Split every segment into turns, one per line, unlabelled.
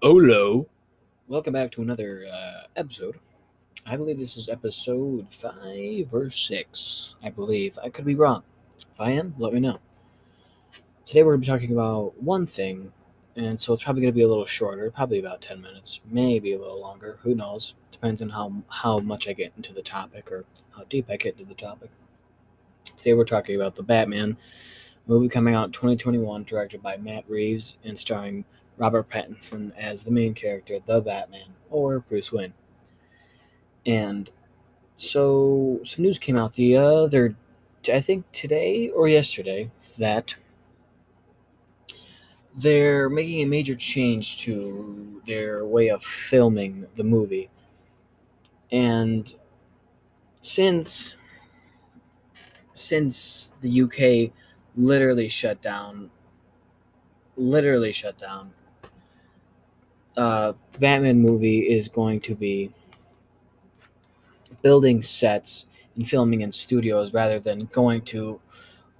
Olo. Welcome back to another uh, episode. I believe this is episode five or six. I believe. I could be wrong. If I am, let me know. Today we're going to be talking about one thing, and so it's probably going to be a little shorter, probably about 10 minutes, maybe a little longer. Who knows? Depends on how, how much I get into the topic or how deep I get into the topic. Today we're talking about The Batman movie coming out in 2021, directed by Matt Reeves and starring Robert Pattinson as the main character, the Batman, or Bruce Wayne. And so some news came out the other, I think today or yesterday, that they're making a major change to their way of filming the movie. And since since the UK literally shut down literally shut down uh, the Batman movie is going to be building sets and filming in studios rather than going to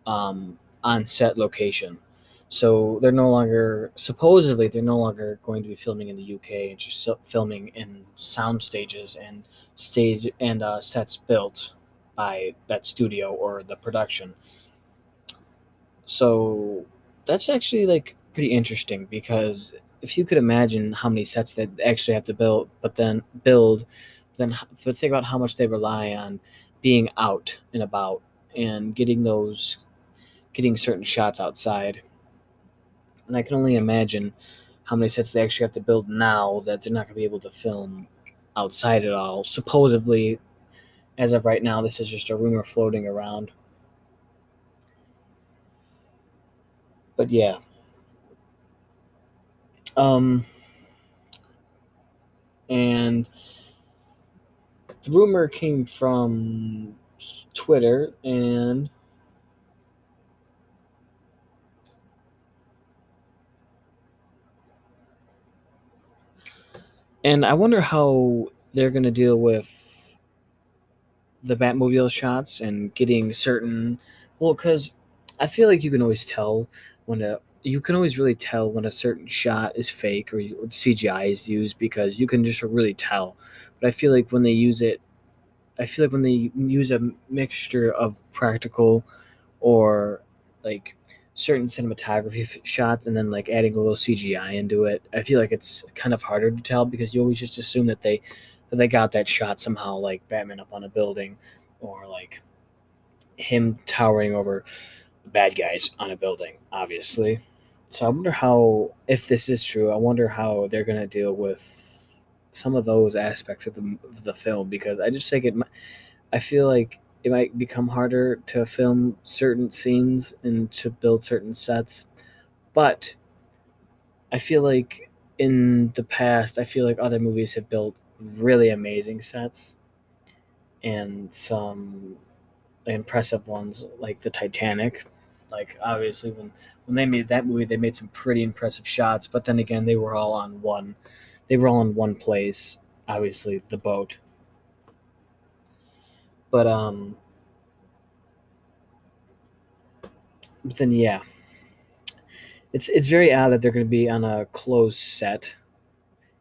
um, on set location. So they're no longer supposedly they're no longer going to be filming in the UK and just filming in sound stages and stage and uh, sets built by that studio or the production. So that's actually like pretty interesting because if you could imagine how many sets they actually have to build, but then build, then but think about how much they rely on being out and about and getting those, getting certain shots outside. And I can only imagine how many sets they actually have to build now that they're not going to be able to film outside at all. Supposedly, as of right now, this is just a rumor floating around. But yeah, um, and the rumor came from Twitter and and I wonder how they're going to deal with the Batmobile shots and getting certain well cuz I feel like you can always tell when a you can always really tell when a certain shot is fake or CGI is used because you can just really tell. But I feel like when they use it, I feel like when they use a mixture of practical or like certain cinematography shots and then like adding a little CGI into it, I feel like it's kind of harder to tell because you always just assume that they that they got that shot somehow, like Batman up on a building or like him towering over bad guys on a building, obviously. So I wonder how, if this is true, I wonder how they're going to deal with some of those aspects of the, of the film because I just think it, I feel like it might become harder to film certain scenes and to build certain sets. But I feel like in the past, I feel like other movies have built really amazing sets and some impressive ones like the Titanic like obviously when when they made that movie, they made some pretty impressive shots, but then again, they were all on one. They were all in one place. Obviously, the boat. But um. But then yeah. It's it's very odd that they're going to be on a closed set,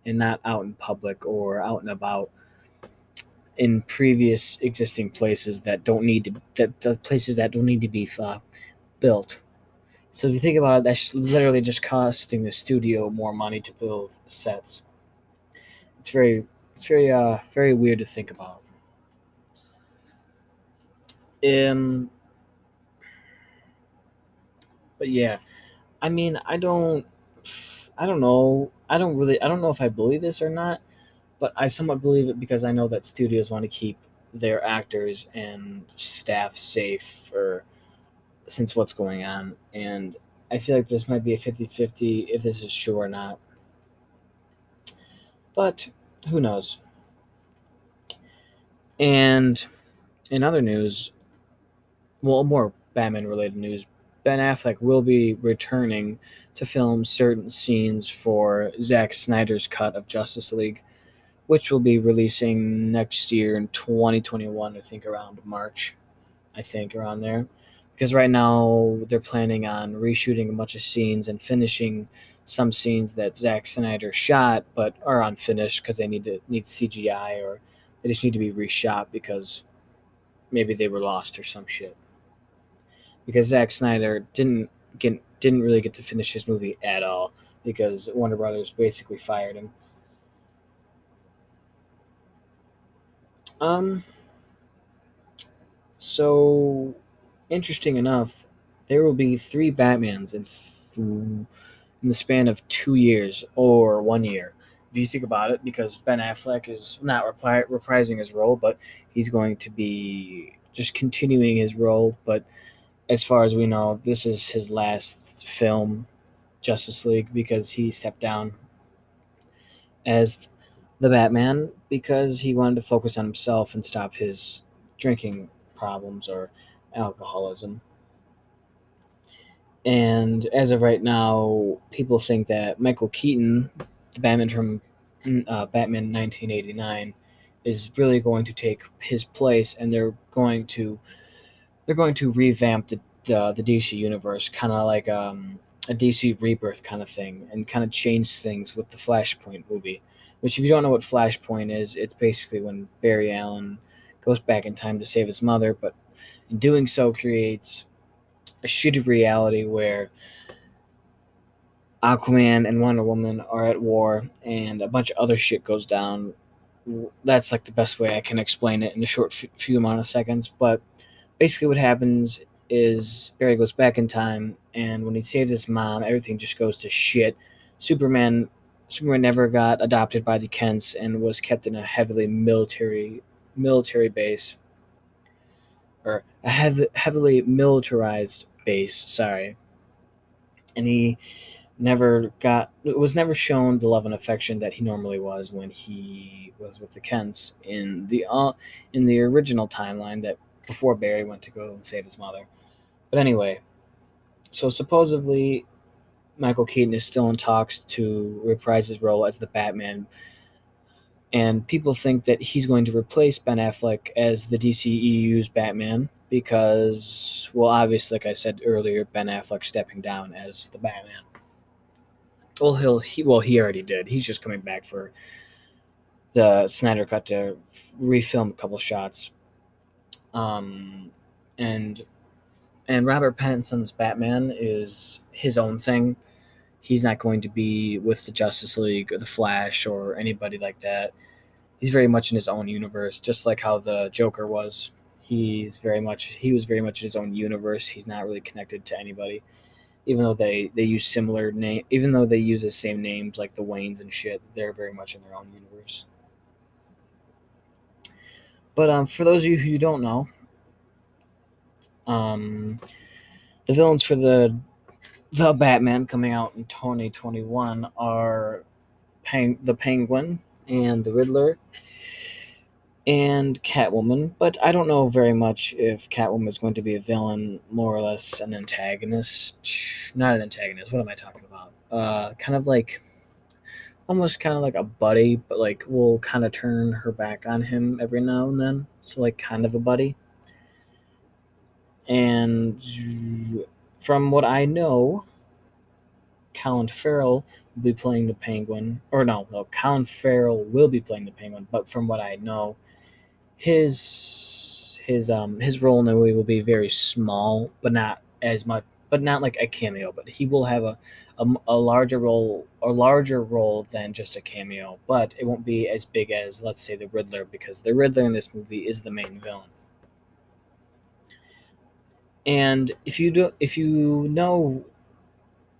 and not out in public or out and about in previous existing places that don't need to that, places that don't need to be uh, built. So if you think about it, that's literally just costing the studio more money to build sets. It's very, it's very, uh, very weird to think about. Um, but yeah, I mean, I don't, I don't know, I don't really, I don't know if I believe this or not, but I somewhat believe it because I know that studios want to keep their actors and staff safe or since what's going on. And I feel like this might be a 50 50 if this is true or not. But who knows? And in other news, well, more Batman related news, Ben Affleck will be returning to film certain scenes for Zack Snyder's cut of Justice League, which will be releasing next year in 2021, I think around March, I think around there because right now they're planning on reshooting a bunch of scenes and finishing some scenes that Zack Snyder shot but are unfinished because they need to need CGI or they just need to be reshot because maybe they were lost or some shit. Because Zack Snyder didn't get didn't really get to finish his movie at all because Warner Brothers basically fired him. Um so interesting enough, there will be three Batmans in th- in the span of two years or one year. If you think about it, because Ben Affleck is not repri- reprising his role, but he's going to be just continuing his role. But as far as we know, this is his last film, Justice League, because he stepped down as the Batman because he wanted to focus on himself and stop his drinking problems or alcoholism. And as of right now, people think that Michael Keaton, the Batman from uh, Batman 1989, is really going to take his place, and they're going to they're going to revamp the the, the DC universe, kind of like um, a DC rebirth kind of thing, and kind of change things with the Flashpoint movie. Which, if you don't know what Flashpoint is, it's basically when Barry Allen goes back in time to save his mother, but in doing so creates a shitty reality where Aquaman and Wonder Woman are at war and a bunch of other shit goes down. That's like the best way I can explain it in a short few amount of seconds. But basically, what happens is Barry goes back in time, and when he saves his mom, everything just goes to shit. Superman, Superman never got adopted by the Kents and was kept in a heavily military military base or a hev- heavily militarized base. Sorry, and he never got was never shown the love and affection that he normally was when he was with the Kents in the uh, in the original timeline that before Barry went to go and save his mother. But anyway, so supposedly Michael Keaton is still in talks to reprise his role as the Batman and people think that he's going to replace Ben Affleck as the DCEU's Batman because, well, obviously, like I said earlier, Ben Affleck stepping down as the Batman. Well, he'll he well he already did. He's just coming back for the Snyder cut to refilm a couple shots. Um, and and Robert Pattinson's Batman is his own thing he's not going to be with the Justice League or the Flash or anybody like that. He's very much in his own universe, just like how the Joker was. He's very much he was very much in his own universe. He's not really connected to anybody, even though they they use similar name. Even though they use the same names like the Waynes and shit, they're very much in their own universe. But um, for those of you who don't know, um, the villains for the the Batman coming out in 2021 are Peng- the Penguin and the Riddler and Catwoman, but I don't know very much if Catwoman is going to be a villain, more or less an antagonist. Not an antagonist. What am I talking about? Uh, kind of like, almost kind of like a buddy, but like will kind of turn her back on him every now and then. So like kind of a buddy. And from what I know, Colin Farrell will be playing the Penguin, or no, no, Colin Farrell will be playing the Penguin. But from what I know, his his um his role in the movie will be very small, but not as much, but not like a cameo. But he will have a a, a larger role, a larger role than just a cameo. But it won't be as big as let's say the Riddler, because the Riddler in this movie is the main villain. And if you do, if you know,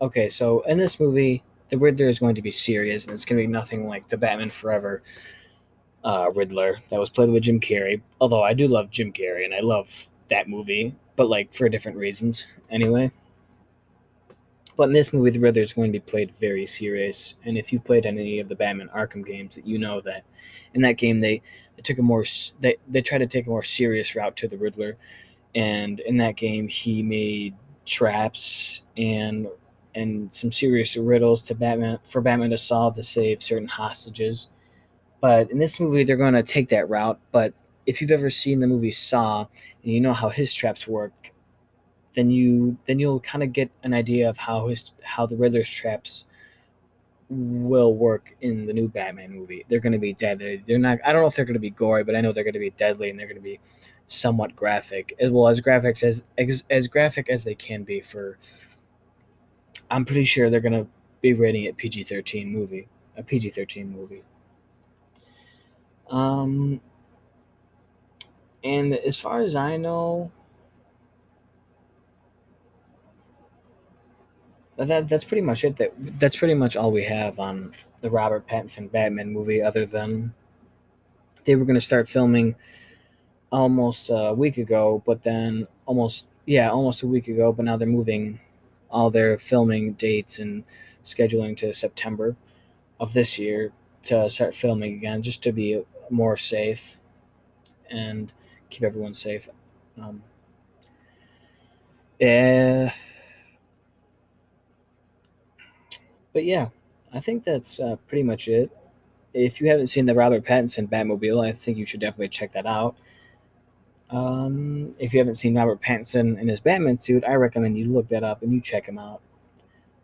okay, so in this movie, the Riddler is going to be serious, and it's going to be nothing like the Batman Forever uh, Riddler that was played by Jim Carrey. Although I do love Jim Carrey, and I love that movie, but like for different reasons, anyway. But in this movie, the Riddler is going to be played very serious. And if you played any of the Batman Arkham games, that you know that in that game they, they took a more they they tried to take a more serious route to the Riddler and in that game he made traps and and some serious riddles to Batman for Batman to solve to save certain hostages. But in this movie, they're going to take that route. But if you've ever seen the movie Saw and you know how his traps work, then you then you'll kind of get an idea of how his how the Riddler's traps will work in the new Batman movie. They're going to be deadly. They're not. I don't know if they're going to be gory, but I know they're going to be deadly and they're going to be somewhat graphic, as well as graphics as as, graphic as they can be. For I'm pretty sure they're to be rating it PG thirteen movie, a PG thirteen movie. Um, and as far as I know, that that's pretty much it. That that's pretty much all we have on the Robert Pattinson Batman movie, other than they were going to start filming almost a week ago, but then almost yeah, almost a week ago, but now they're moving all their filming dates and scheduling to September of this year to start filming again, just to be more safe and keep everyone safe. Um, yeah but yeah, I think that's uh, pretty much it. If you haven't seen the Robert Pattinson Batmobile, I think you should definitely check that out. Um, if you haven't seen Robert Pattinson in his Batman suit, I recommend you look that up and you check him out.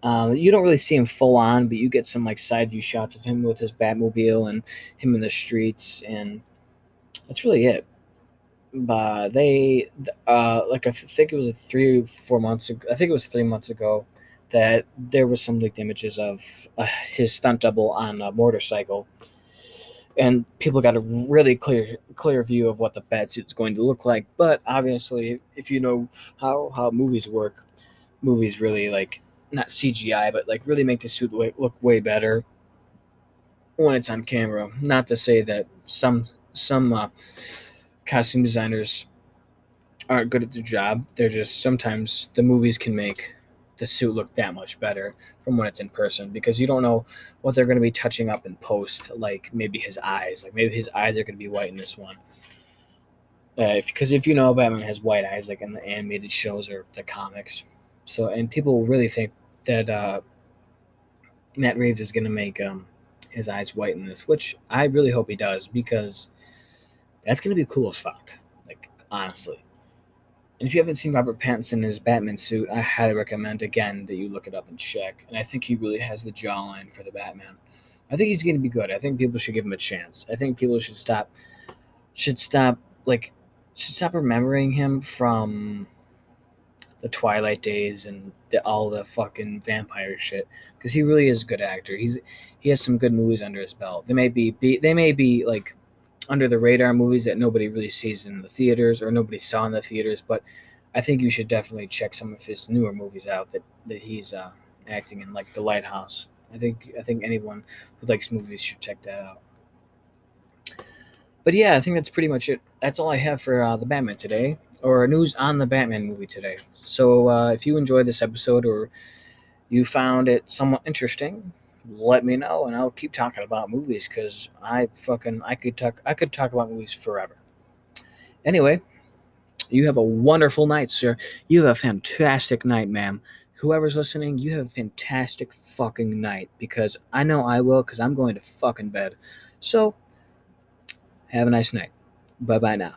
Um, you don't really see him full on, but you get some like side view shots of him with his Batmobile and him in the streets, and that's really it. But they, uh, like I think it was three, four months. Ago, I think it was three months ago that there was some leaked images of uh, his stunt double on a motorcycle, and people got a really clear clear view of what the bat suit's going to look like. But obviously, if you know how how movies work, movies really like not CGI, but like really make the suit look way better when it's on camera. Not to say that some some uh, costume designers aren't good at their job. They're just sometimes the movies can make the suit look that much better from when it's in person because you don't know what they're going to be touching up in post, like maybe his eyes. Like maybe his eyes are going to be white in this one. Because uh, if, if you know Batman has white eyes, like in the animated shows or the comics, so and people really think that uh, Matt Reeves is going to make um, his eyes white in this, which I really hope he does because that's going to be cool as fuck. Like honestly, and if you haven't seen Robert Pattinson in his Batman suit, I highly recommend again that you look it up and check. And I think he really has the jawline for the Batman. I think he's going to be good. I think people should give him a chance. I think people should stop should stop like should stop remembering him from the Twilight days and the, all the fucking vampire shit because he really is a good actor. He's he has some good movies under his belt. They may be, be they may be like under the radar movies that nobody really sees in the theaters or nobody saw in the theaters. But I think you should definitely check some of his newer movies out that that he's uh, acting in, like The Lighthouse. I think I think anyone who likes movies should check that out. But yeah, I think that's pretty much it. That's all I have for uh, the Batman today, or news on the Batman movie today. So uh, if you enjoyed this episode or you found it somewhat interesting, let me know and I'll keep talking about movies because I fucking I could talk I could talk about movies forever. Anyway, you have a wonderful night, sir. You have a fantastic night, ma'am. Whoever's listening, you have a fantastic fucking night because I know I will because I'm going to fucking bed. So, have a nice night. Bye bye now.